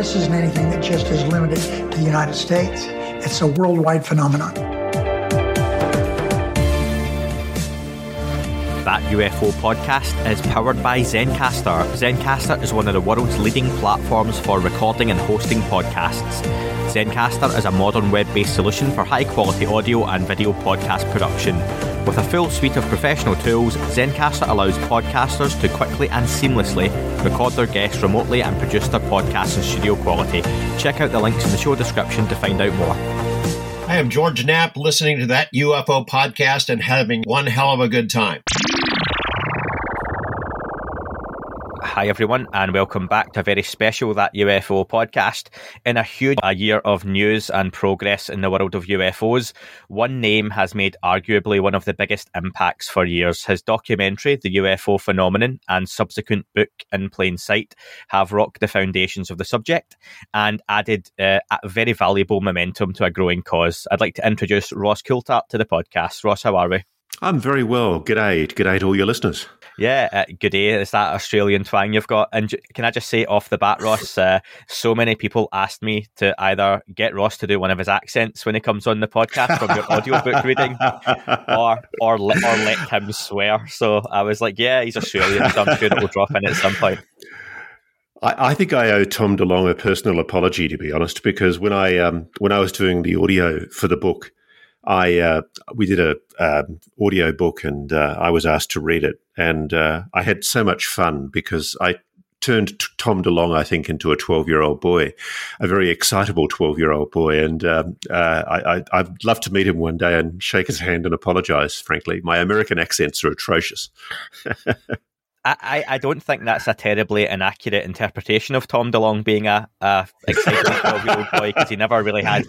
This isn't anything that just is limited to the United States. It's a worldwide phenomenon. That UFO podcast is powered by Zencastr. Zencastr is one of the world's leading platforms for recording and hosting podcasts. Zencastr is a modern web based solution for high quality audio and video podcast production. With a full suite of professional tools, Zencastr allows podcasters to quickly and seamlessly record their guests remotely and produce their podcasts in studio quality. Check out the links in the show description to find out more. I am George Knapp listening to that UFO podcast and having one hell of a good time. Hi, everyone, and welcome back to a very special That UFO podcast. In a huge a year of news and progress in the world of UFOs, one name has made arguably one of the biggest impacts for years. His documentary, The UFO Phenomenon, and subsequent book, In Plain Sight, have rocked the foundations of the subject and added uh, a very valuable momentum to a growing cause. I'd like to introduce Ross Coulthart to the podcast. Ross, how are we? I'm very well. G'day. G'day to all your listeners. Yeah, uh, good day. It's that Australian twang you've got. And can I just say off the bat, Ross, uh, so many people asked me to either get Ross to do one of his accents when he comes on the podcast from your audiobook reading or, or, or let him swear. So I was like, yeah, he's Australian, so I'm sure it will drop in at some point. I, I, think I owe Tom DeLonge a personal apology, to be honest, because when I um, when I was doing the audio for the book, I uh, we did a um, audio book, and uh, I was asked to read it, and uh, I had so much fun because I turned Tom DeLonge, I think, into a twelve-year-old boy, a very excitable twelve-year-old boy, and um, uh, I, would love to meet him one day and shake his hand and apologize. Frankly, my American accents are atrocious. I, I don't think that's a terribly inaccurate interpretation of Tom DeLonge being a, a excited twelve year old boy because he never really had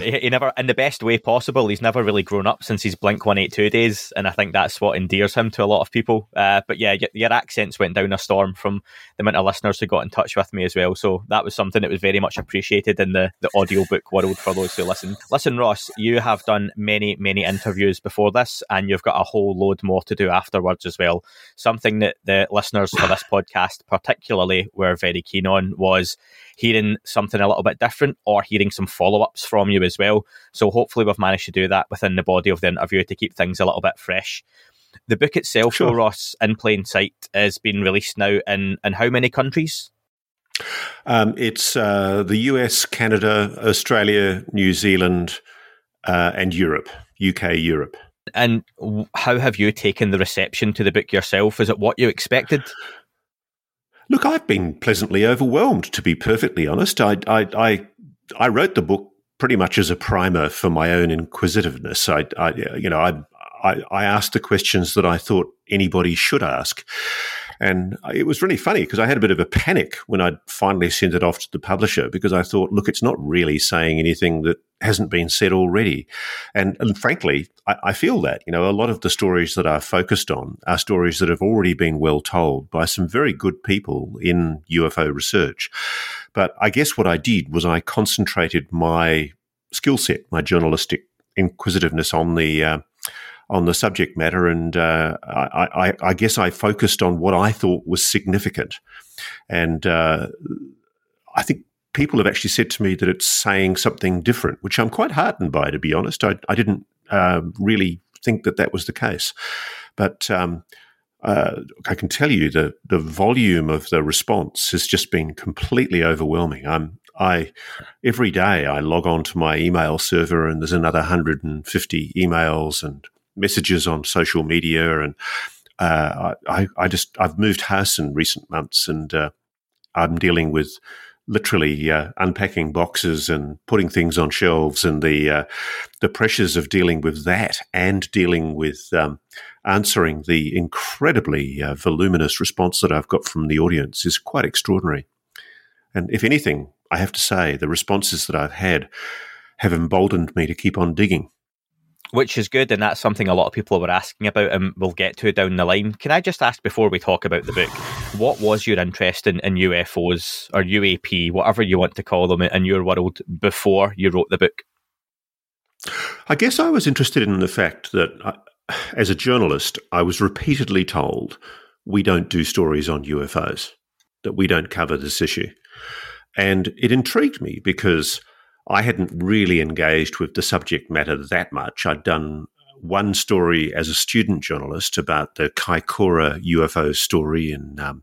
he, he, never in the best way possible. He's never really grown up since his Blink One Eight Two days, and I think that's what endears him to a lot of people. Uh, but yeah, your, your, accents went down a storm from the amount of listeners who got in touch with me as well. So that was something that was very much appreciated in the the audiobook world for those who listen. Listen, Ross, you have done many many interviews before this, and you've got a whole load more to do afterwards as well. Something that the listeners for this podcast particularly were very keen on was hearing something a little bit different or hearing some follow ups from you as well. So hopefully we've managed to do that within the body of the interview to keep things a little bit fresh. The book itself, sure. Ross, in plain sight, has been released now in, in how many countries? Um, it's uh, the US, Canada, Australia, New Zealand, uh, and Europe, UK, Europe. And how have you taken the reception to the book yourself? Is it what you expected? Look, I've been pleasantly overwhelmed, to be perfectly honest. I, I, I, I wrote the book pretty much as a primer for my own inquisitiveness. I, I you know, I, I, I asked the questions that I thought anybody should ask. And it was really funny because I had a bit of a panic when I finally sent it off to the publisher because I thought, look, it's not really saying anything that hasn't been said already. And, and frankly, I, I, feel that, you know, a lot of the stories that are focused on are stories that have already been well told by some very good people in UFO research. But I guess what I did was I concentrated my skill set, my journalistic inquisitiveness on the, uh, on the subject matter, and uh, I, I, I, guess I focused on what I thought was significant. And uh, I think people have actually said to me that it's saying something different, which I'm quite heartened by, to be honest. I, I didn't uh, really think that that was the case. But um, uh, I can tell you the the volume of the response has just been completely overwhelming. I'm I every day I log on to my email server and there's another 150 emails and messages on social media and uh, I, I just I've moved house in recent months and uh, I'm dealing with literally uh, unpacking boxes and putting things on shelves and the uh, the pressures of dealing with that and dealing with um, answering the incredibly uh, voluminous response that I've got from the audience is quite extraordinary. And if anything, I have to say the responses that I've had have emboldened me to keep on digging which is good, and that's something a lot of people were asking about, and we'll get to down the line. Can I just ask before we talk about the book, what was your interest in, in UFOs or UAP, whatever you want to call them, in your world before you wrote the book? I guess I was interested in the fact that, I, as a journalist, I was repeatedly told we don't do stories on UFOs, that we don't cover this issue. And it intrigued me because I hadn't really engaged with the subject matter that much. I'd done one story as a student journalist about the Kaikoura UFO story in. Um,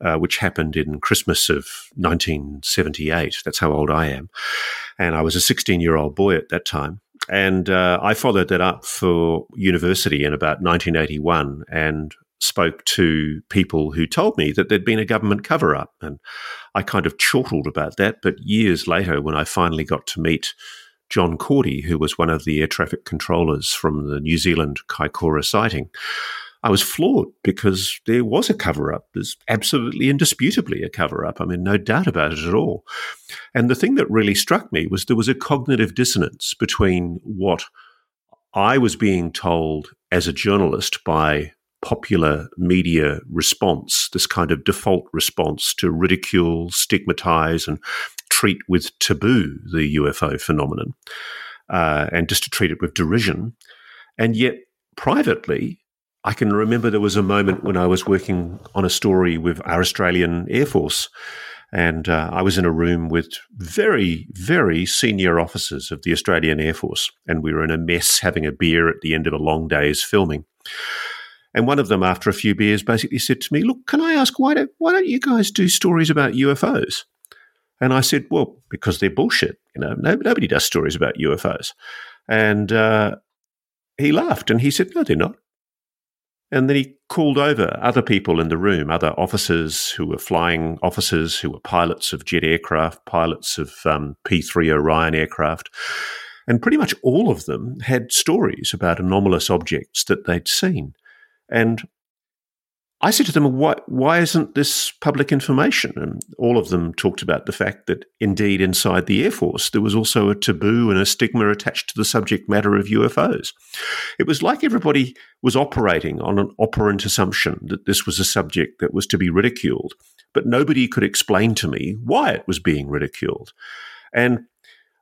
uh, which happened in Christmas of 1978. That's how old I am. And I was a 16 year old boy at that time. And uh, I followed that up for university in about 1981 and spoke to people who told me that there'd been a government cover up. And I kind of chortled about that. But years later, when I finally got to meet John Cordy, who was one of the air traffic controllers from the New Zealand Kaikoura sighting, I was floored because there was a cover up. There's absolutely indisputably a cover up. I mean, no doubt about it at all. And the thing that really struck me was there was a cognitive dissonance between what I was being told as a journalist by popular media response, this kind of default response to ridicule, stigmatize, and treat with taboo the UFO phenomenon, uh, and just to treat it with derision. And yet, privately, I can remember there was a moment when I was working on a story with our Australian Air Force. And uh, I was in a room with very, very senior officers of the Australian Air Force. And we were in a mess having a beer at the end of a long day's filming. And one of them, after a few beers, basically said to me, Look, can I ask, why don't, why don't you guys do stories about UFOs? And I said, Well, because they're bullshit. You know, nobody does stories about UFOs. And uh, he laughed and he said, No, they're not. And then he called over other people in the room, other officers who were flying officers, who were pilots of jet aircraft, pilots of um, P 3 Orion aircraft. And pretty much all of them had stories about anomalous objects that they'd seen. And I said to them, why, why isn't this public information? And all of them talked about the fact that indeed inside the Air Force, there was also a taboo and a stigma attached to the subject matter of UFOs. It was like everybody was operating on an operant assumption that this was a subject that was to be ridiculed, but nobody could explain to me why it was being ridiculed. And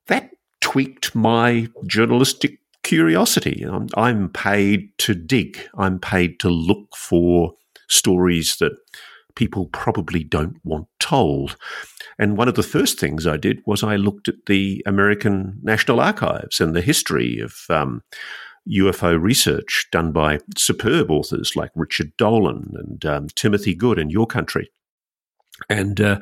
that tweaked my journalistic curiosity. I'm, I'm paid to dig. I'm paid to look for stories that people probably don't want told. And one of the first things I did was I looked at the American National Archives and the history of um, UFO research done by superb authors like Richard Dolan and um, Timothy Good in your country. And uh,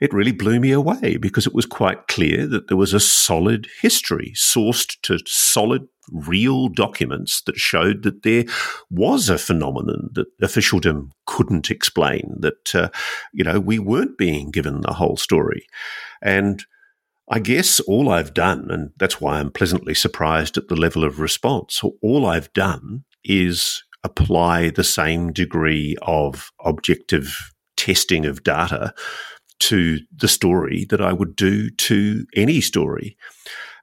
it really blew me away because it was quite clear that there was a solid history sourced to solid, real documents that showed that there was a phenomenon that officialdom couldn't explain, that, uh, you know, we weren't being given the whole story. And I guess all I've done, and that's why I'm pleasantly surprised at the level of response, all I've done is apply the same degree of objective testing of data to the story that I would do to any story.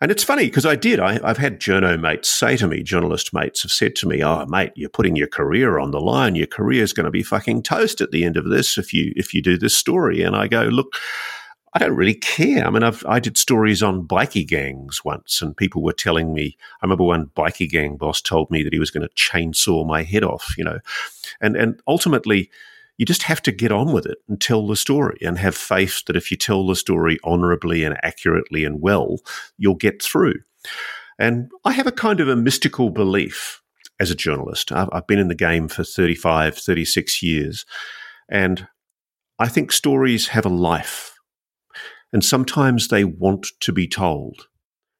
And it's funny because I did. I, have had journo mates say to me, journalist mates have said to me, "Oh, mate, you're putting your career on the line. Your career is going to be fucking toast at the end of this if you if you do this story." And I go, "Look, I don't really care. I mean, I've, I did stories on bikie gangs once, and people were telling me. I remember one bikie gang boss told me that he was going to chainsaw my head off. You know, and and ultimately." You just have to get on with it and tell the story and have faith that if you tell the story honorably and accurately and well, you'll get through. And I have a kind of a mystical belief as a journalist. I've, been in the game for 35, 36 years. And I think stories have a life. And sometimes they want to be told.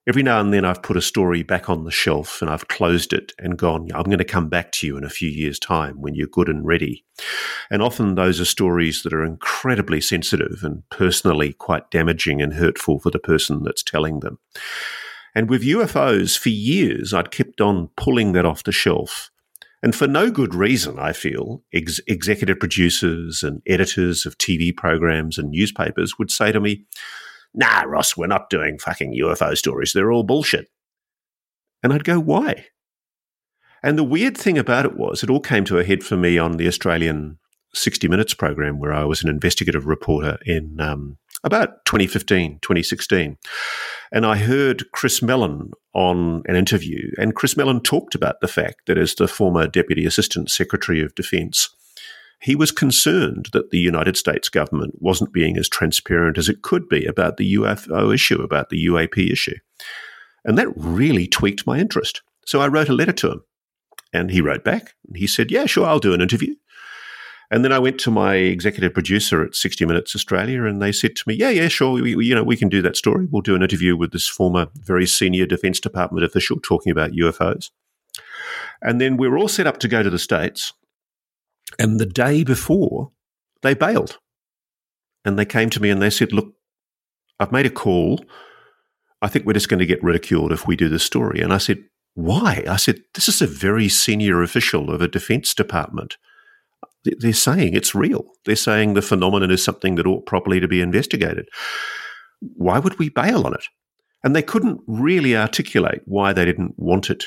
Every now and then I've put a story back on the shelf and I've closed it and gone, I'm going to come back to you in a few years' time when you're good and ready. And often those are stories that are incredibly sensitive and personally quite damaging and hurtful for the person that's telling them. And with UFOs, for years, I'd kept on pulling that off the shelf. And for no good reason, I feel, ex- executive producers and editors of TV programs and newspapers would say to me, nah, Ross, we're not doing fucking UFO stories. They're all bullshit. And I'd go, why? And the weird thing about it was, it all came to a head for me on the Australian 60 Minutes program, where I was an investigative reporter in um, about 2015, 2016. And I heard Chris Mellon on an interview, and Chris Mellon talked about the fact that as the former Deputy Assistant Secretary of Defence, he was concerned that the United States government wasn't being as transparent as it could be about the UFO issue, about the UAP issue. And that really tweaked my interest. So I wrote a letter to him. And he wrote back. And he said, Yeah, sure, I'll do an interview. And then I went to my executive producer at 60 Minutes Australia, and they said to me, "Yeah, yeah, sure, we, you know, we can do that story. We'll do an interview with this former, very senior Defence Department official talking about UFOs." And then we were all set up to go to the states, and the day before, they bailed. And they came to me and they said, Look, I've made a call. I think we're just going to get ridiculed if we do this story. And I said, Why? I said, This is a very senior official of a defense department. They're saying it's real. They're saying the phenomenon is something that ought properly to be investigated. Why would we bail on it? And they couldn't really articulate why they didn't want it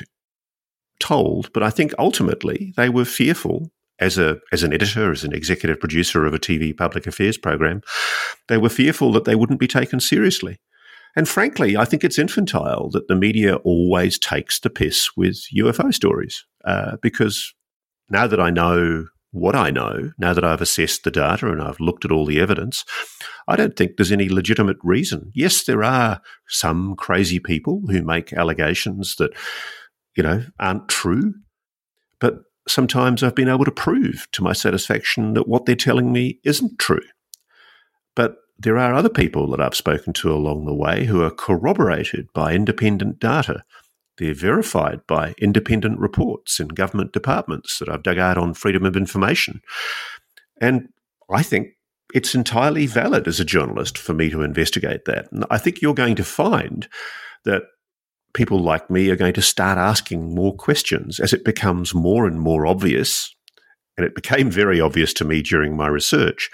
told, but I think ultimately they were fearful as a as an editor, as an executive producer of a TV public affairs program, they were fearful that they wouldn't be taken seriously. And frankly, I think it's infantile that the media always takes the piss with UFO stories uh, because now that I know what I know, now that I've assessed the data and I've looked at all the evidence, I don't think there's any legitimate reason. Yes, there are some crazy people who make allegations that, you know, aren't true, but sometimes I've been able to prove to my satisfaction that what they're telling me isn't true. But there are other people that I've spoken to along the way who are corroborated by independent data. They're verified by independent reports in government departments that I've dug out on freedom of information. And I think it's entirely valid as a journalist for me to investigate that. And I think you're going to find that people like me are going to start asking more questions as it becomes more and more obvious. And it became very obvious to me during my research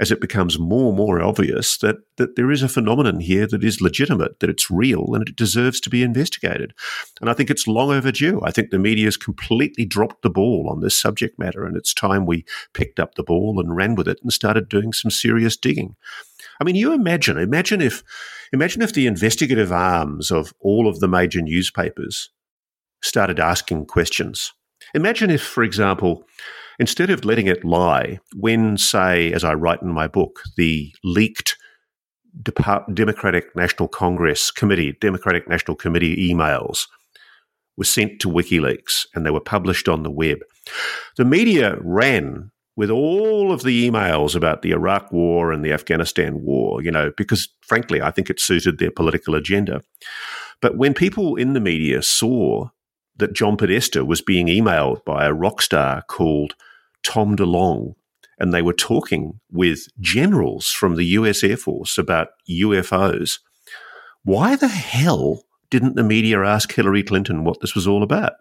as it becomes more and more obvious that, that there is a phenomenon here that is legitimate, that it's real, and it deserves to be investigated. And I think it's long overdue. I think the media has completely dropped the ball on this subject matter, and it's time we picked up the ball and ran with it and started doing some serious digging. I mean, you imagine, imagine if, imagine if the investigative arms of all of the major newspapers started asking questions. Imagine if, for example, instead of letting it lie, when, say, as I write in my book, the leaked Democratic National Congress Committee, Democratic National Committee emails were sent to WikiLeaks and they were published on the web. The media ran with all of the emails about the Iraq war and the Afghanistan war, you know, because frankly, I think it suited their political agenda. But when people in the media saw that John Podesta was being emailed by a rock star called Tom DeLonge, and they were talking with generals from the US Air Force about UFOs, why the hell didn't the media ask Hillary Clinton what this was all about?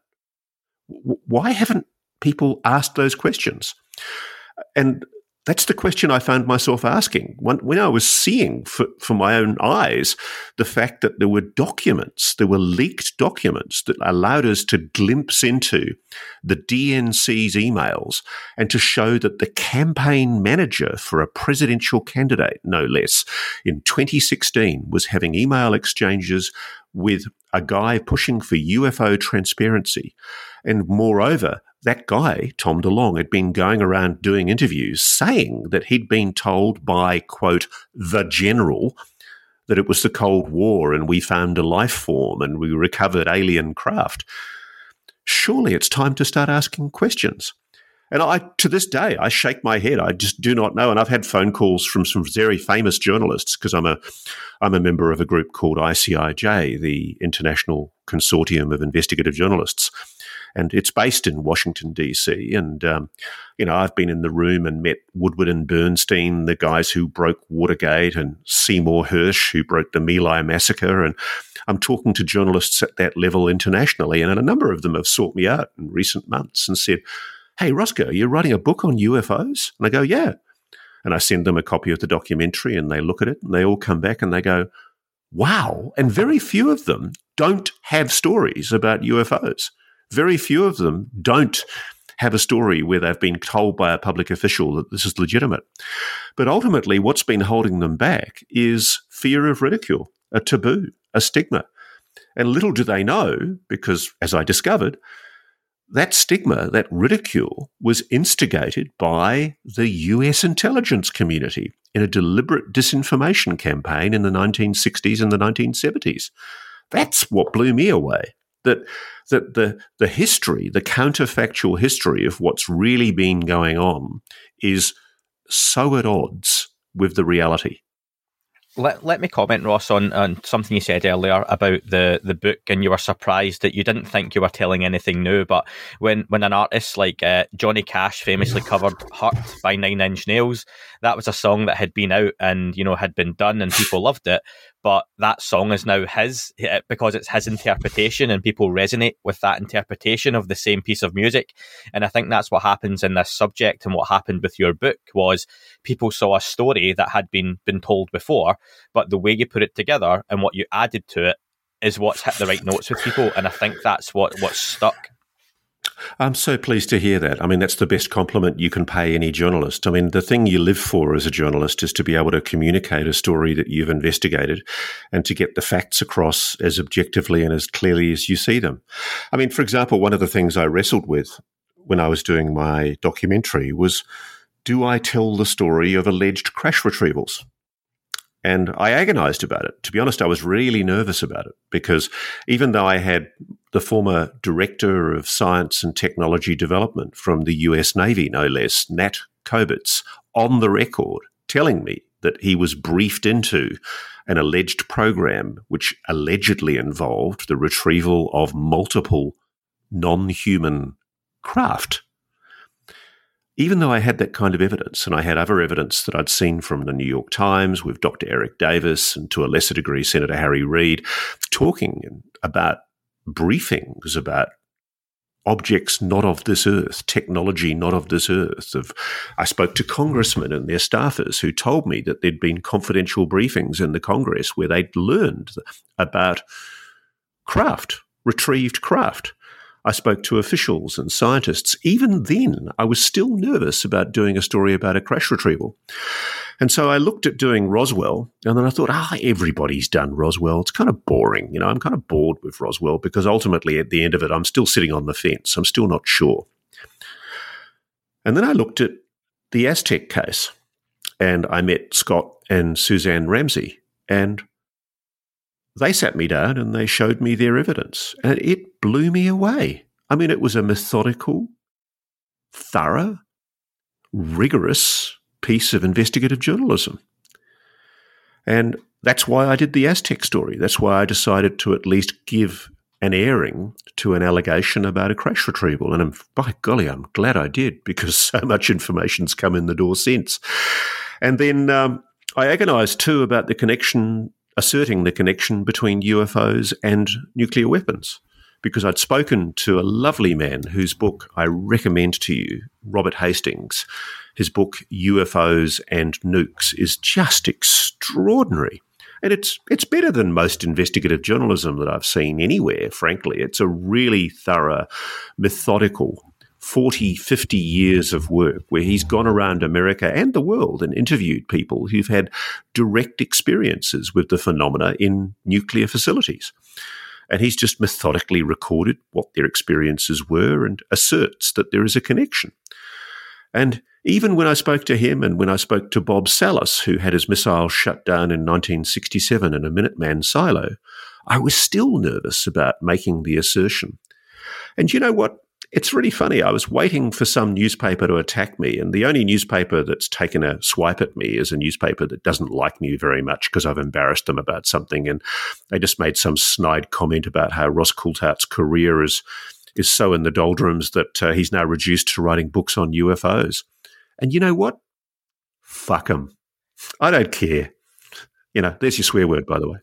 Why haven't people asked those questions? And that's the question I found myself asking when, when I was seeing for, for, my own eyes the fact that there were documents, there were leaked documents that allowed us to glimpse into the DNC's emails and to show that the campaign manager for a presidential candidate, no less, in 2016 was having email exchanges with a guy pushing for UFO transparency. And moreover, that guy, Tom DeLonge, had been going around doing interviews saying that he'd been told by, quote, the general that it was the Cold War and we found a life form and we recovered alien craft. surely it's time to start asking questions. And I, to this day, I shake my head. I just do not know. And I've had phone calls from some very famous journalists because I'm a, I'm a member of a group called ICIJ, the International Consortium of Investigative Journalists, and it's based in Washington D.C. And um, you know, I've been in the room and met Woodward and Bernstein, the guys who broke Watergate, and Seymour Hersh, who broke the My Lai massacre, and I'm talking to journalists at that level internationally, and a number of them have sought me out in recent months and said hey, Roscoe, you're writing a book on UFOs? And I go, yeah. And I send them a copy of the documentary and they look at it and they all come back and they go, wow. And very few of them don't have stories about UFOs. Very few of them don't have a story where they've been told by a public official that this is legitimate. But ultimately, what's been holding them back is fear of ridicule, a taboo, a stigma. And little do they know, because as I discovered, that stigma, that ridicule, was instigated by the US intelligence community in a deliberate disinformation campaign in the 1960s and the 1970s. That's what blew me away. That, that the, the history, the counterfactual history of what's really been going on is so at odds with the reality let, let me comment, Ross, on, on something you said earlier about the, the book, and you were surprised that you didn't think you were telling anything new. But when, when an artist like uh, Johnny Cash famously covered "Hurt" by Nine Inch Nails, that was a song that had been out and you know had been done, and people loved it but that song is now his eh, because it's his interpretation and people resonate with that interpretation of the same piece of music. And i think that's what happens in this subject and what happened with your book was people saw a story that had been been told before but the way you put it together and what you added to it is what's hit the right notes with people. And i think that's what what's stuck I'm so pleased to hear that. I mean, that's the best compliment you can pay any journalist. I mean, the thing you live for as a journalist is to be able to communicate a story that you've investigated and to get the facts across as objectively and as clearly as you see them. I mean, for example, one of the things I wrestled with when I was doing my documentary was do I tell the story of alleged crash retrievals? And I agonized about it. To be honest, I was really nervous about it because even though I had the former director of science and technology development from the US Navy, no less, Nat Kobitz, on the record telling me that he was briefed into an alleged program which allegedly involved the retrieval of multiple non human craft even though I had that kind of evidence, and I had other evidence that I'd seen from the New York Times with Dr. Eric Davis and to a lesser degree Senator Harry Reid talking about briefings about objects not of this earth, technology not of this earth. Of, I spoke to congressmen and their staffers who told me that there'd been confidential briefings in the Congress where they'd learned about craft, retrieved craft. I spoke to officials and scientists. Even then, I was still nervous about doing a story about a crash retrieval. And so I looked at doing Roswell, and then I thought, ah, everybody's done Roswell. It's kind of boring. You know, I'm kind of bored with Roswell because ultimately at the end of it, I'm still sitting on the fence. I'm still not sure. And then I looked at the Aztec case, and I met Scott and Suzanne Ramsey, and they sat me down and they showed me their evidence, and it blew me away. I mean, it was a methodical, thorough, rigorous piece of investigative journalism. And that's why I did the Aztec story. That's why I decided to at least give an airing to an allegation about a crash retrieval. And I'm, by golly, I'm glad I did because so much information's come in the door since. And then um, I agonized too about the connection asserting the connection between UFOs and nuclear weapons. Because I'd spoken to a lovely man whose book I recommend to you, Robert Hastings. His book, UFOs and Nukes, is just extraordinary. And it's it's better than most investigative journalism that I've seen anywhere, frankly. It's a really thorough, methodical 40, 50 years of work where he's gone around America and the world and interviewed people who've had direct experiences with the phenomena in nuclear facilities. And he's just methodically recorded what their experiences were and asserts that there is a connection. And even when I spoke to him and when I spoke to Bob Salas, who had his missile shut down in 1967 in a Minuteman silo, I was still nervous about making the assertion And you know what? It's really funny. I was waiting for some newspaper to attack me, and the only newspaper that's taken a swipe at me is a newspaper that doesn't like me very much because I've embarrassed them about something. And they just made some snide comment about how Ross Coulthart's career is is so in the doldrums that uh, he's now reduced to writing books on UFOs. And you know what? Fuck them. I don't care. You know, there's your swear word, by the way.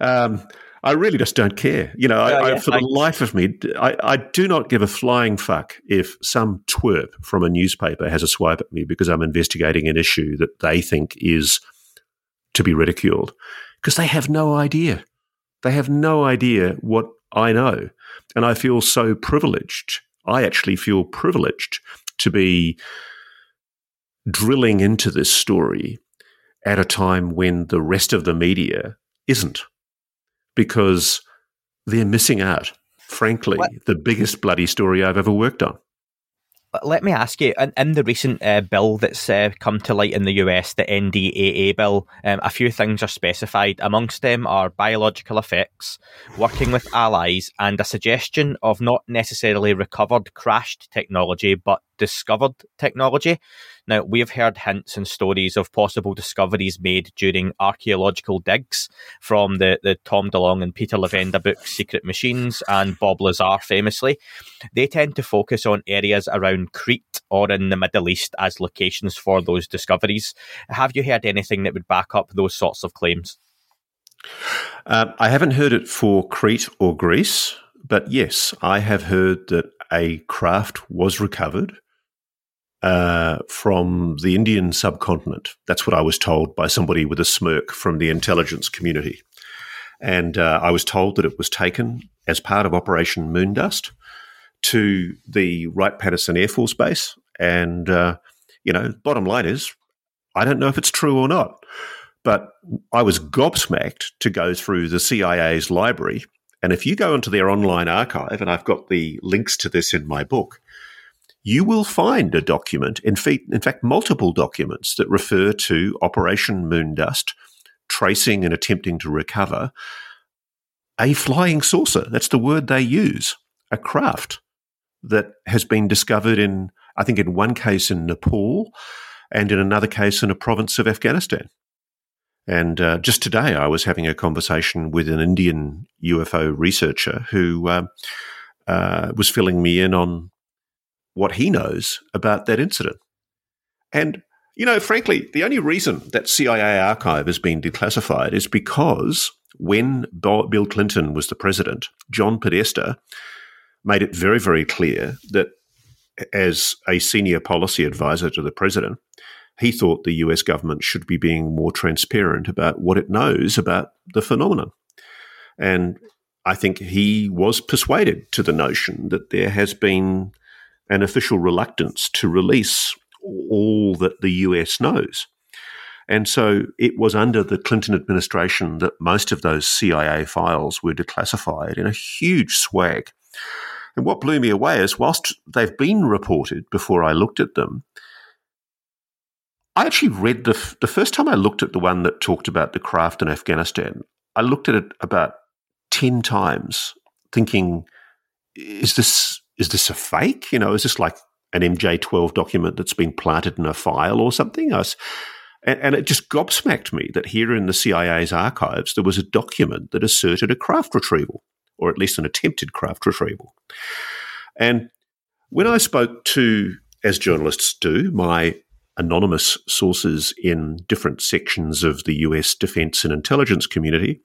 Um, I really just don't care. You know, I, oh, yeah, I, for the life of me, I, I, do not give a flying fuck if some twerp from a newspaper has a swipe at me because I'm investigating an issue that they think is to be ridiculed because they have no idea. They have no idea what I know. And I feel so privileged. I actually feel privileged to be drilling into this story at a time when the rest of the media isn't because they're missing out. Frankly, what? the biggest bloody story I've ever worked on. Let me ask you, in, in the recent uh, bill that's uh, come to light in the US, the NDAA bill, um, a few things are specified. Amongst them are biological effects, working with allies, and a suggestion of not necessarily recovered crashed technology, but discovered technology. Now, we've heard hints and stories of possible discoveries made during archaeological digs from the, the Tom DeLonge and Peter Levenda books, Secret Machines, and Bob Lazar famously. They tend to focus on areas around Crete or in the Middle East as locations for those discoveries. Have you heard anything that would back up those sorts of claims? Um, I haven't heard it for Crete or Greece, but yes, I have heard that a craft was recovered uh, from the Indian subcontinent. That's what I was told by somebody with a smirk from the intelligence community. And uh, I was told that it was taken as part of Operation Moondust to the Wright Patterson Air Force Base. And, uh, you know, bottom line is, I don't know if it's true or not, but I was gobsmacked to go through the CIA's library. And if you go into their online archive, and I've got the links to this in my book, you will find a document, in, fe- in fact, multiple documents that refer to Operation Moondust, tracing and attempting to recover a flying saucer. That's the word they use, a craft that has been discovered in, I think, in one case in Nepal and in another case in a province of Afghanistan. And uh, just today, I was having a conversation with an Indian UFO researcher who uh, uh, was filling me in on what he knows about that incident. And, you know, frankly, the only reason that CIA archive has been declassified is because when Bill Clinton was the president, John Podesta made it very, very clear that as a senior policy advisor to the president, he thought the US government should be being more transparent about what it knows about the phenomenon. And I think he was persuaded to the notion that there has been an official reluctance to release all that the US knows. And so it was under the Clinton administration that most of those CIA files were declassified in a huge swag. And what blew me away is, whilst they've been reported before I looked at them, I actually read the, the first time I looked at the one that talked about the craft in Afghanistan, I looked at it about 10 times, thinking, is this is this a fake? You know, is this like an MJ12 document that's been planted in a file or something? Was, and, and, it just gobsmacked me that here in the CIA's archives, there was a document that asserted a craft retrieval, or at least an attempted craft retrieval. And when I spoke to, as journalists do, my anonymous sources in different sections of the US defense and intelligence community,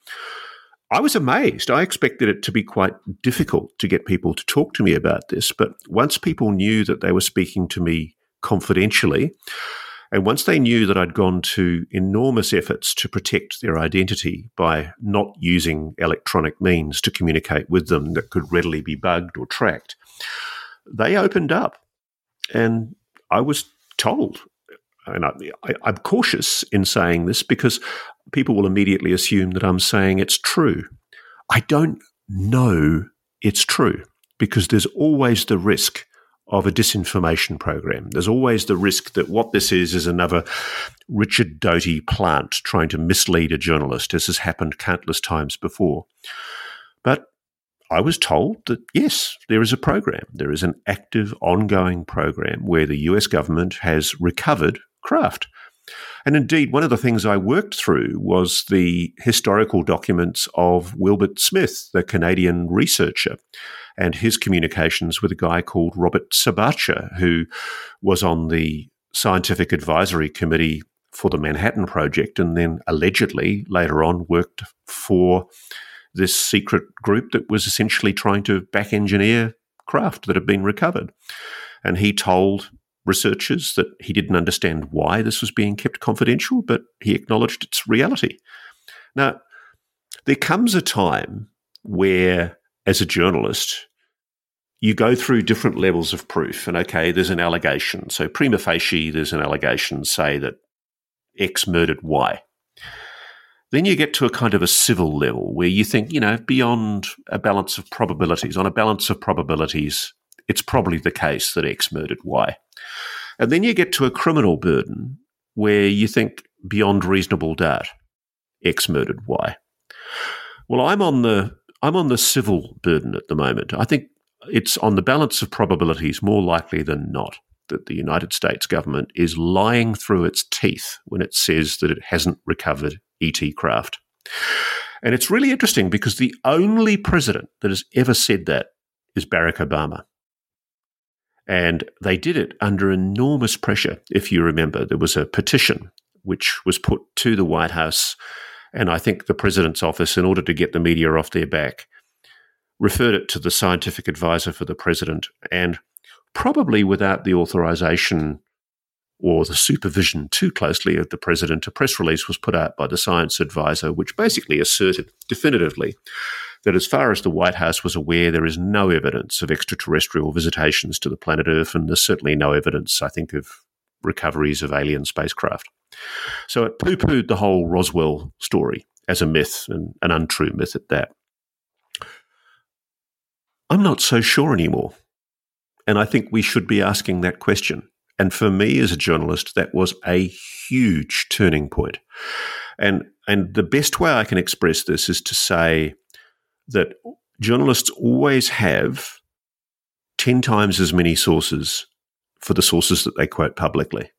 I was amazed. I expected it to be quite difficult to get people to talk to me about this. But once people knew that they were speaking to me confidentially, and once they knew that I'd gone to enormous efforts to protect their identity by not using electronic means to communicate with them that could readily be bugged or tracked, they opened up. And I was told and I, am cautious in saying this because people will immediately assume that I'm saying it's true. I don't know it's true because there's always the risk of a disinformation program. There's always the risk that what this is is another Richard Doty plant trying to mislead a journalist, as has happened countless times before. But I was told that yes, there is a program. There is an active, ongoing program where the US government has recovered craft. And indeed, one of the things I worked through was the historical documents of Wilbert Smith, the Canadian researcher, and his communications with a guy called Robert Sarbacher, who was on the scientific advisory committee for the Manhattan Project and then allegedly later on worked for this secret group that was essentially trying to back engineer craft that had been recovered. And he told researchers that he didn't understand why this was being kept confidential, but he acknowledged its reality. Now, there comes a time where, as a journalist, you go through different levels of proof. And okay, there's an allegation. So, prima facie, there's an allegation, say that X murdered Y. Then you get to a kind of a civil level where you think, you know, beyond a balance of probabilities, on a balance of probabilities, it's probably the case that X murdered Y. And then you get to a criminal burden where you think beyond reasonable doubt X murdered Y. Well, I'm on the I'm on the civil burden at the moment. I think it's on the balance of probabilities more likely than not that the United States government is lying through its teeth when it says that it hasn't recovered ET craft. And it's really interesting because the only president that has ever said that is Barack Obama. And they did it under enormous pressure. If you remember, there was a petition which was put to the White House and I think the president's office, in order to get the media off their back, referred it to the scientific advisor for the president. And probably without the authorization or the supervision too closely of the president, a press release was put out by the science advisor, which basically asserted definitively that as far as the White House was aware, there is no evidence of extraterrestrial visitations to the planet Earth, and there's certainly no evidence, I think, of recoveries of alien spacecraft. So it poo pooed the whole Roswell story as a myth and an untrue myth at that. I'm not so sure anymore. And I think we should be asking that question. And for me as a journalist, that was a huge turning point. And, and the best way I can express this is to say that journalists always have 10 times as many sources for the sources that they quote publicly.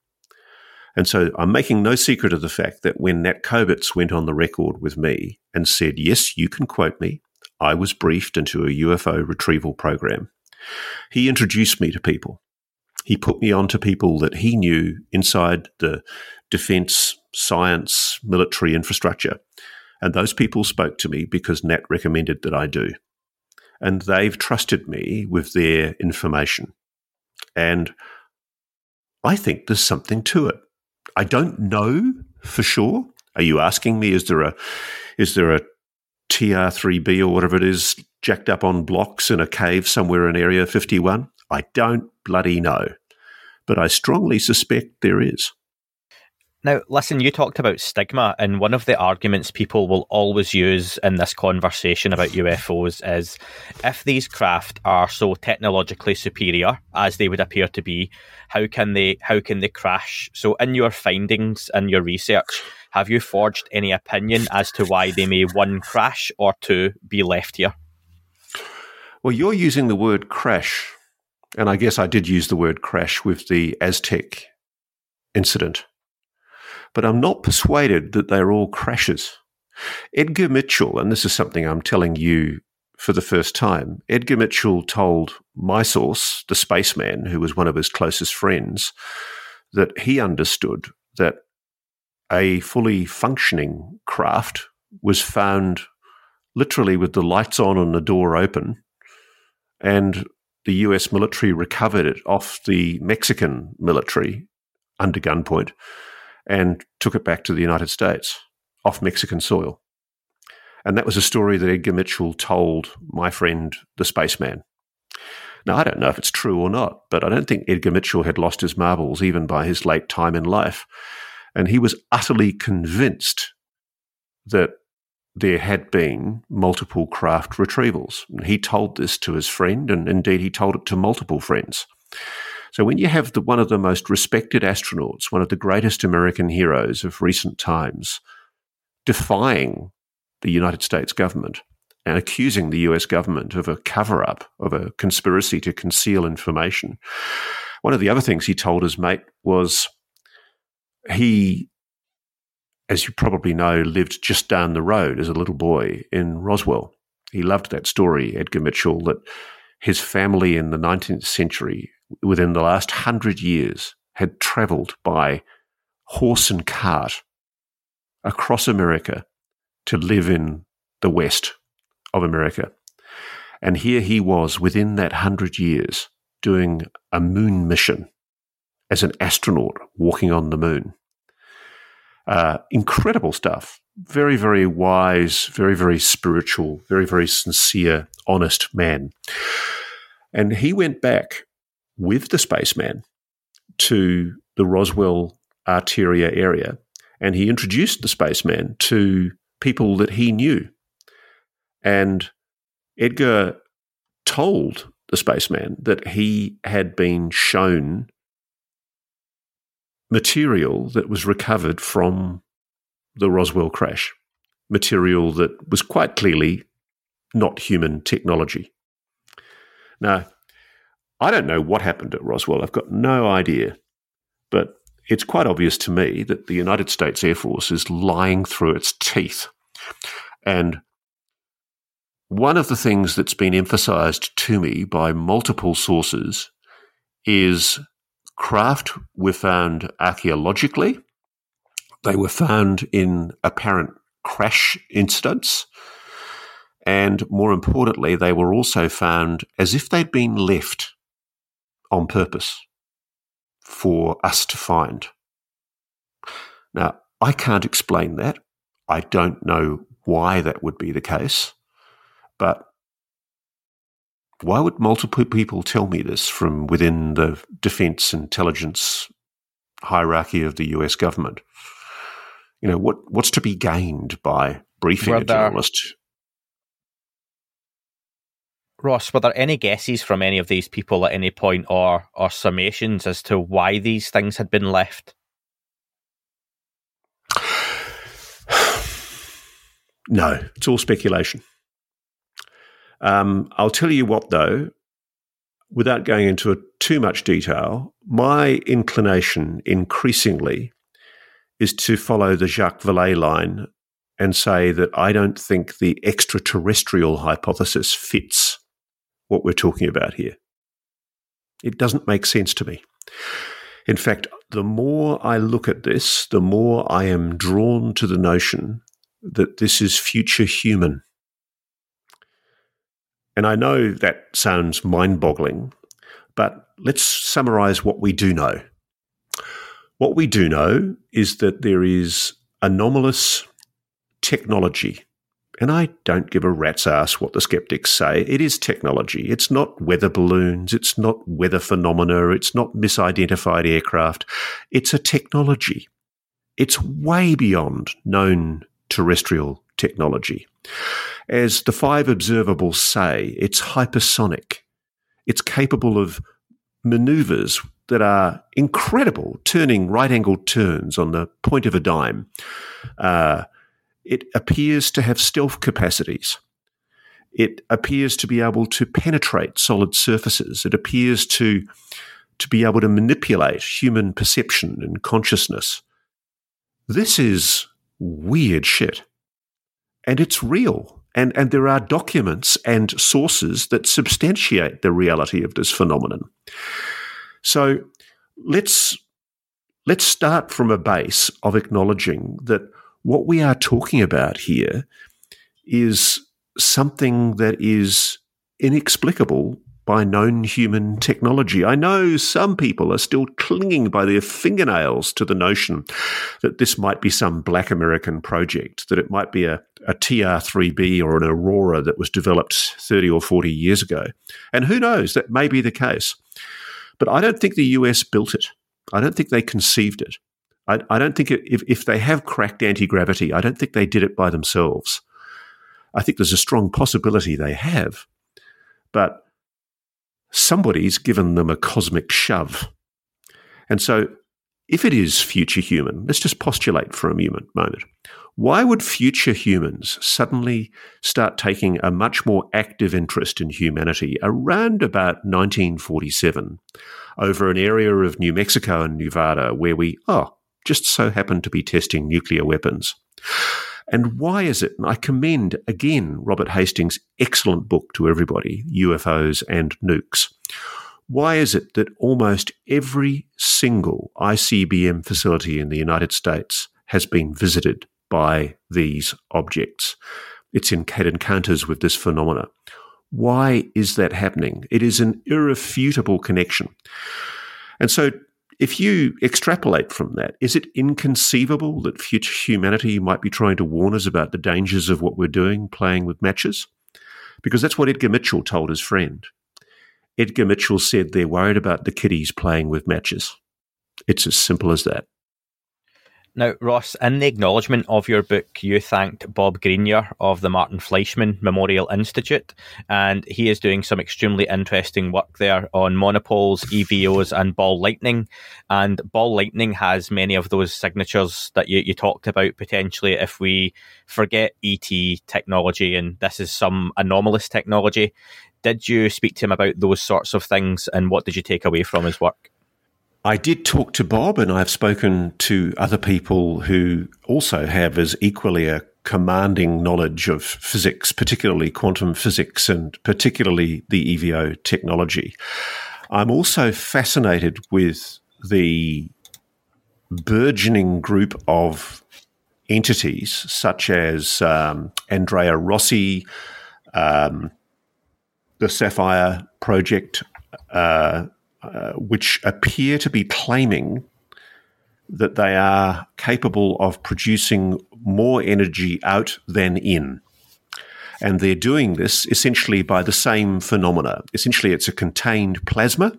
And so I'm making no secret of the fact that when Nat Kobitz went on the record with me and said, Yes, you can quote me, I was briefed into a UFO retrieval program. He introduced me to people. He put me on to people that he knew inside the defense, science, military infrastructure. And those people spoke to me because Nat recommended that I do. And they've trusted me with their information. And I think there's something to it. I don't know for sure. Are you asking me? Is there a is there a TR3B or whatever it is jacked up on blocks in a cave somewhere in Area 51? I don't bloody know. But I strongly suspect there is. Now, listen, you talked about stigma, and one of the arguments people will always use in this conversation about UFOs is if these craft are so technologically superior as they would appear to be, how can they how can they crash? So, in your findings and your research, have you forged any opinion as to why they may one crash or two be left here? Well, you're using the word crash, and I guess I did use the word crash with the Aztec incident but I'm not persuaded that they're all crashes. Edgar Mitchell, and this is something I'm telling you for the first time, Edgar Mitchell told my source, the spaceman, who was one of his closest friends, that he understood that a fully functioning craft was found literally with the lights on and the door open, and the US military recovered it off the Mexican military under gunpoint and took it back to the United States off Mexican soil. And that was a story that Edgar Mitchell told my friend, the spaceman. Now, I don't know if it's true or not, but I don't think Edgar Mitchell had lost his marbles even by his late time in life. And he was utterly convinced that there had been multiple craft retrievals. He told this to his friend, and indeed he told it to multiple friends. So when you have the, one of the most respected astronauts, one of the greatest American heroes of recent times, defying the United States government and accusing the US government of a cover up, of a conspiracy to conceal information. One of the other things he told his mate was he, as you probably know, lived just down the road as a little boy in Roswell. He loved that story, Edgar Mitchell, that his family in the 19th century, within the last hundred years, had traveled by horse and cart across America to live in the West of America. And here he was within that hundred years doing a moon mission as an astronaut walking on the moon. Uh, incredible stuff. Very, very wise, very, very spiritual, very, very sincere, honest man. And he went back with the spaceman to the Roswell Artesia area and he introduced the spaceman to people that he knew. And Edgar told the spaceman that he had been shown material that was recovered from the Roswell crash, material that was quite clearly not human technology. Now, I don't know what happened at Roswell. I've got no idea. But it's quite obvious to me that the United States Air Force is lying through its teeth. And one of the things that's been emphasized to me by multiple sources is craft were found archaeologically. They were found in apparent crash incidents. And more importantly, they were also found as if they'd been left on purpose for us to find. Now, I can't explain that. I don't know why that would be the case, but why would multiple people tell me this from within the defense intelligence hierarchy of the US government? You know, what, what's to be gained by briefing a journalist? Ross, were there any guesses from any of these people at any point or or summations as to why these things had been left? No, it's all speculation. Um, I'll tell you what, though, without going into too much detail, my inclination increasingly is to follow the Jacques Vallée line and say that I don't think the extraterrestrial hypothesis fits what we're talking about here. It doesn't make sense to me. In fact, the more I look at this, the more I am drawn to the notion that this is future human. And I know that sounds mind boggling, but let's summarize what we do know. What we do know is that there is anomalous technology and I don't give a rat's ass what the skeptics say. It is technology. It's not weather balloons. It's not weather phenomena. It's not misidentified aircraft. It's a technology. It's way beyond known terrestrial technology. As the five observables say, it's hypersonic. It's capable of maneuvers that are incredible, turning right angle turns on the point of a dime. Uh, it appears to have stealth capacities. It appears to be able to penetrate solid surfaces. It appears to, to be able to manipulate human perception and consciousness. This is weird shit. And it's real. And, and there are documents and sources that substantiate the reality of this phenomenon. So let's, let's start from a base of acknowledging that what we are talking about here is something that is inexplicable by known human technology. I know some people are still clinging by their fingernails to the notion that this might be some black American project, that it might be a, a TR3B or an Aurora that was developed 30 or 40 years ago. And who knows, that may be the case. But I don't think the US built it. I don't think they conceived it. I, I don't think if, if they have cracked anti gravity, I don't think they did it by themselves. I think there's a strong possibility they have, but somebody's given them a cosmic shove. And so if it is future human, let's just postulate for a moment. Why would future humans suddenly start taking a much more active interest in humanity around about 1947 over an area of New Mexico and Nevada where we, oh, just so happen to be testing nuclear weapons? And why is it? And I commend again Robert Hastings' excellent book to everybody, UFOs and Nukes. Why is it that almost every single ICBM facility in the United States has been visited by these objects? It's in encounters with this phenomena. Why is that happening? It is an irrefutable connection. And so if you extrapolate from that, is it inconceivable that future humanity might be trying to warn us about the dangers of what we're doing, playing with matches? Because that's what Edgar Mitchell told his friend. Edgar Mitchell said they're worried about the kiddies playing with matches. It's as simple as that. Now, Ross, in the acknowledgement of your book, you thanked Bob Greenyer of the Martin Fleischmann Memorial Institute, and he is doing some extremely interesting work there on monopoles, EVOs, and ball lightning. And ball lightning has many of those signatures that you, you talked about potentially if we forget ET technology and this is some anomalous technology. Did you speak to him about those sorts of things, and what did you take away from his work? I did talk to Bob, and I've spoken to other people who also have as equally a commanding knowledge of physics, particularly quantum physics and particularly the EVO technology. I'm also fascinated with the burgeoning group of entities such as um, Andrea Rossi, um, the SAFIRE Project, uh, uh, which appear to be claiming that they are capable of producing more energy out than in. And they're doing this essentially by the same phenomena. Essentially, it's a contained plasma,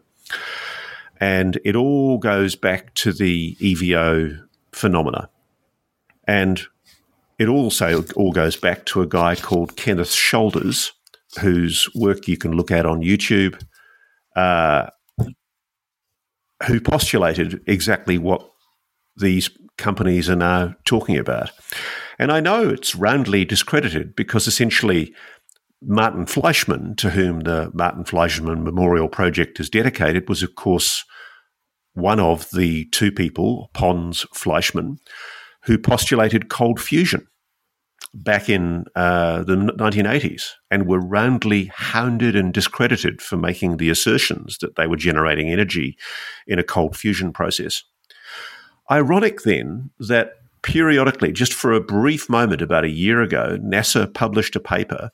and it all goes back to the EVO phenomena. And it also all goes back to a guy called Kenneth Shoulders, whose work you can look at on YouTube. Uh, who postulated exactly what these companies are now talking about. And I know it's roundly discredited because essentially Martin Fleischmann, to whom the Martin Fleischmann Memorial Project is dedicated, was, of course, one of the two people, Pons Fleischmann, who postulated cold fusion back in uh, the 1980s and were roundly hounded and discredited for making the assertions that they were generating energy in a cold fusion process. Ironic then that periodically, just for a brief moment about a year ago, NASA published a paper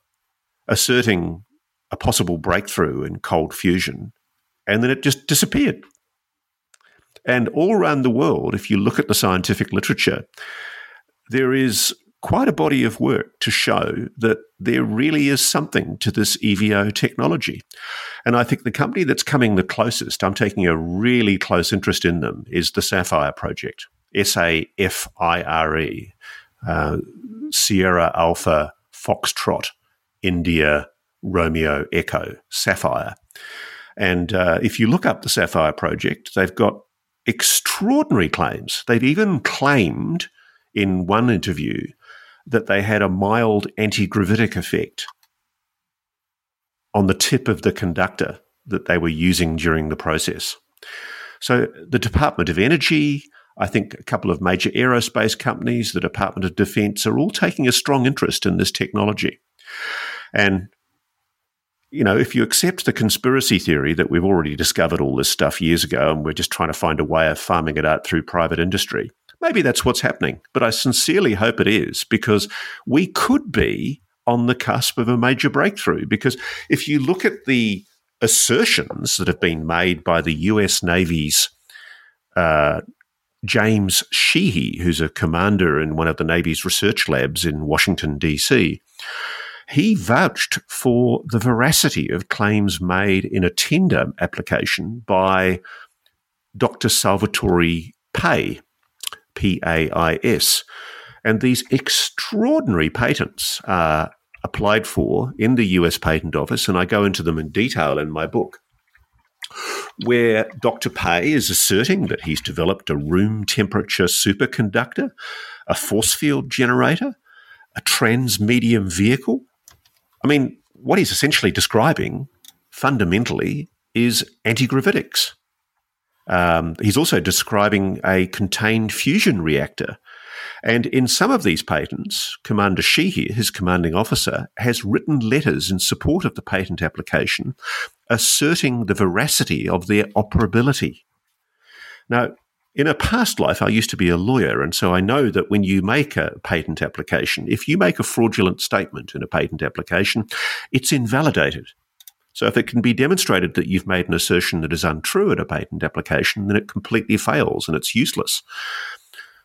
asserting a possible breakthrough in cold fusion, and then it just disappeared. And all around the world, if you look at the scientific literature, there is quite a body of work to show that there really is something to this EVO technology. And I think the company that's coming the closest, I'm taking a really close interest in them, is the SAFIRE Project, S A F I R E, uh, Sierra Alpha Foxtrot, India Romeo Echo, SAFIRE. And uh, if you look up the SAFIRE Project, they've got extraordinary claims. They've even claimed in one interview that they had a mild anti gravitic effect on the tip of the conductor that they were using during the process. So the Department of Energy, I think a couple of major aerospace companies, the Department of Defense are all taking a strong interest in this technology. And you know, if you accept the conspiracy theory that we've already discovered all this stuff years ago and we're just trying to find a way of farming it out through private industry, Maybe that's what's happening, but I sincerely hope it is because we could be on the cusp of a major breakthrough. Because if you look at the assertions that have been made by the US Navy's uh, James Sheehy, who's a commander in one of the Navy's research labs in Washington, D.C., he vouched for the veracity of claims made in a tender application by Dr. Salvatore Pais, P A I S. And these extraordinary patents are applied for in the US Patent Office, and I go into them in detail in my book. where Dr. Pais is asserting that he's developed a room temperature superconductor, a force field generator, a transmedium vehicle. I mean, what he's essentially describing fundamentally is antigravitics. Um, he's also describing a contained fusion reactor. And in some of these patents, Commander Sheehy, his commanding officer, has written letters in support of the patent application, asserting the veracity of their operability. Now, in a past life, I used to be a lawyer, and so I know that when you make a patent application, if you make a fraudulent statement in a patent application, it's invalidated. So if it can be demonstrated that you've made an assertion that is untrue at a patent application, then it completely fails and it's useless.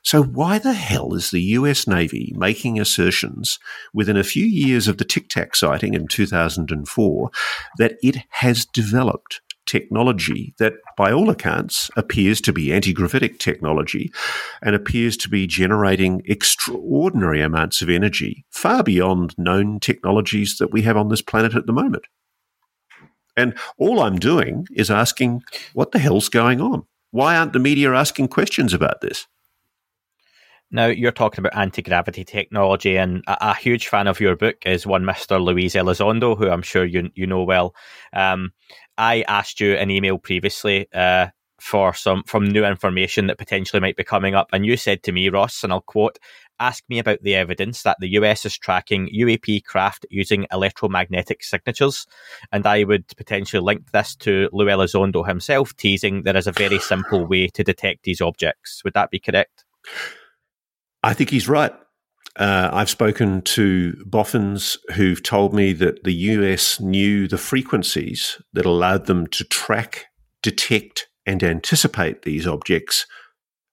So why the hell is the US Navy making assertions within a few years of the Tic Tac sighting in 2004 that it has developed technology that, by all accounts, appears to be anti gravitic technology and appears to be generating extraordinary amounts of energy, far beyond known technologies that we have on this planet at the moment. And all I'm doing is asking, what the hell's going on? Why aren't the media asking questions about this? Now, you're talking about anti gravity technology, and a, a, huge fan of your book is one Mr. Luis Elizondo, who I'm sure you, you know well. Um, I asked you an email previously uh, for some from new information that potentially might be coming up, and you said to me, Ross, and I'll quote, ask me about the evidence that the US is tracking UAP craft using electromagnetic signatures. And I would potentially link this to Lou Elizondo himself, teasing there is a very simple way to detect these objects. Would that be correct? I think he's right. Uh, I've spoken to boffins who've told me that the US knew the frequencies that allowed them to track, detect, and anticipate these objects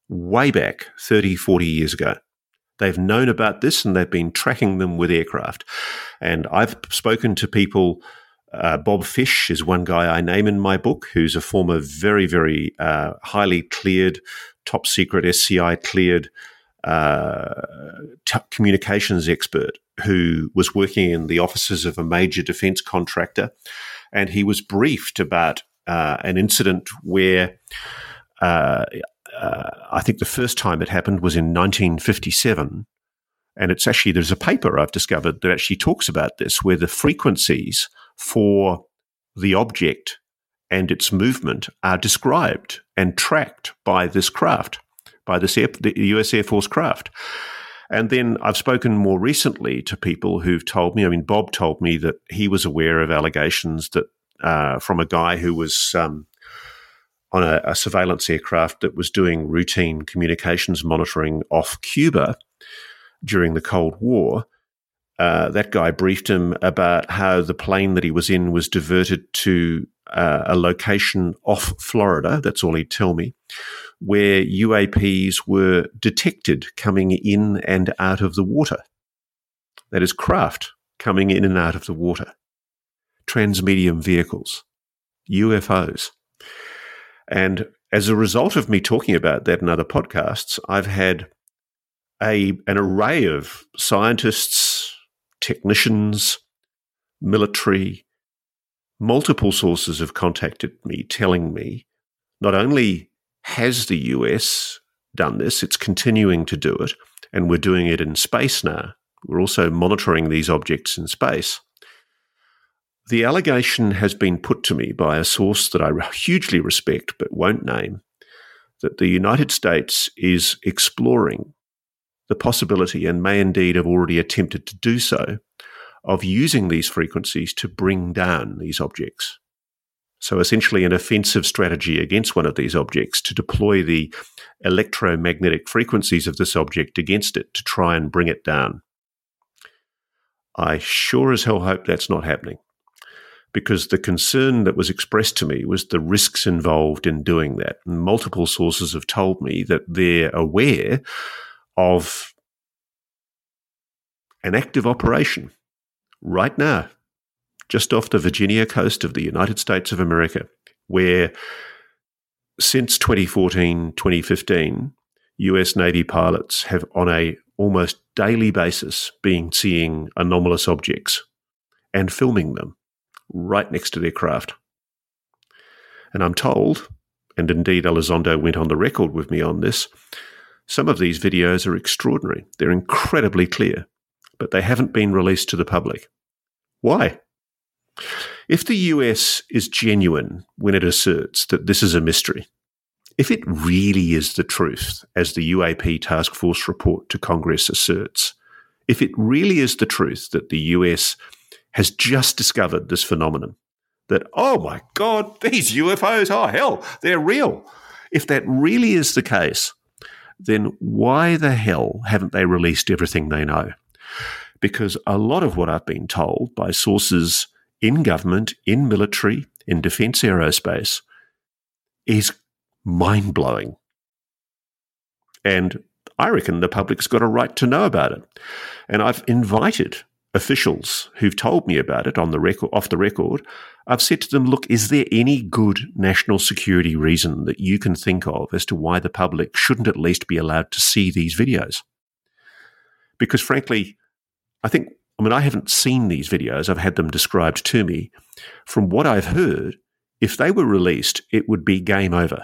way back 30, 40 years ago. They've known about this and they've been tracking them with aircraft. And I've spoken to people. Uh, Bob Fish is one guy I name in my book, who's a former very, very uh, highly cleared, top secret SCI cleared uh, t- communications expert who was working in the offices of a major defense contractor. And he was briefed about uh, an incident where uh, uh I think the first time it happened was in 1957. And it's actually, there's a paper I've discovered that actually talks about this, where the frequencies for the object and its movement are described and tracked by this craft by this Air, the US Air Force craft. And then I've spoken more recently to people who've told me. I mean, Bob told me that he was aware of allegations that uh, from a guy who was um, on a, a, surveillance aircraft that was doing routine communications monitoring off Cuba during the Cold War. Uh, that guy briefed him about how the plane that he was in was diverted to uh, a location off Florida. That's all he'd tell me where UAPs were detected coming in and out of the water. That is, craft coming in and out of the water, transmedium vehicles, UFOs. And as a result of me talking about that in other podcasts, I've had a, an array of scientists, technicians, military, multiple sources have contacted me telling me not only has the US done this? It's continuing to do it, and we're doing it in space now. We're also monitoring these objects in space. The allegation has been put to me by a source that I hugely respect but won't name that the United States is exploring the possibility, and may indeed have already attempted to do so, of using these frequencies to bring down these objects. So, essentially, an offensive strategy against one of these objects to deploy the electromagnetic frequencies of this object against it to try and bring it down. I sure as hell hope that's not happening because the concern that was expressed to me was the risks involved in doing that. Multiple sources have told me that they're aware of an active operation right now just off the Virginia coast of the United States of America, where since 2014, 2015, US Navy pilots have on a almost daily basis been seeing anomalous objects and filming them right next to their craft. And I'm told, and indeed Elizondo went on the record with me on this, some of these videos are extraordinary. They're incredibly clear, but they haven't been released to the public. Why? If the US is genuine when it asserts that this is a mystery, if it really is the truth, as the UAP Task Force report to Congress asserts, if it really is the truth that the US has just discovered this phenomenon, that, oh my God, these UFOs, oh hell, they're real. If that really is the case, then why the hell haven't they released everything they know? Because a lot of what I've been told by sources in government, in military, in defense aerospace is mind blowing. And I reckon the public's got a right to know about it. And I've invited officials who've told me about it on the record, off the record. I've said to them, look, is there any good national security reason that you can think of as to why the public shouldn't at least be allowed to see these videos? Because frankly, I think, I mean, I haven't seen these videos. I've had them described to me. From what I've heard, if they were released, it would be game over.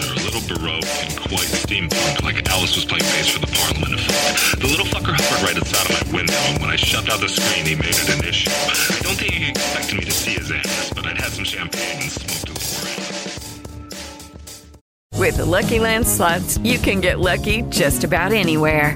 quite steampunk, like Alice was playing bass for the Parliament. The little fucker hovered right of my window, and when I shoved out the screen, he made it an issue. I don't think he expected me to see his ass, but I'd had some champagne and smoked a little With the Lucky Land slots, you can get lucky just about anywhere.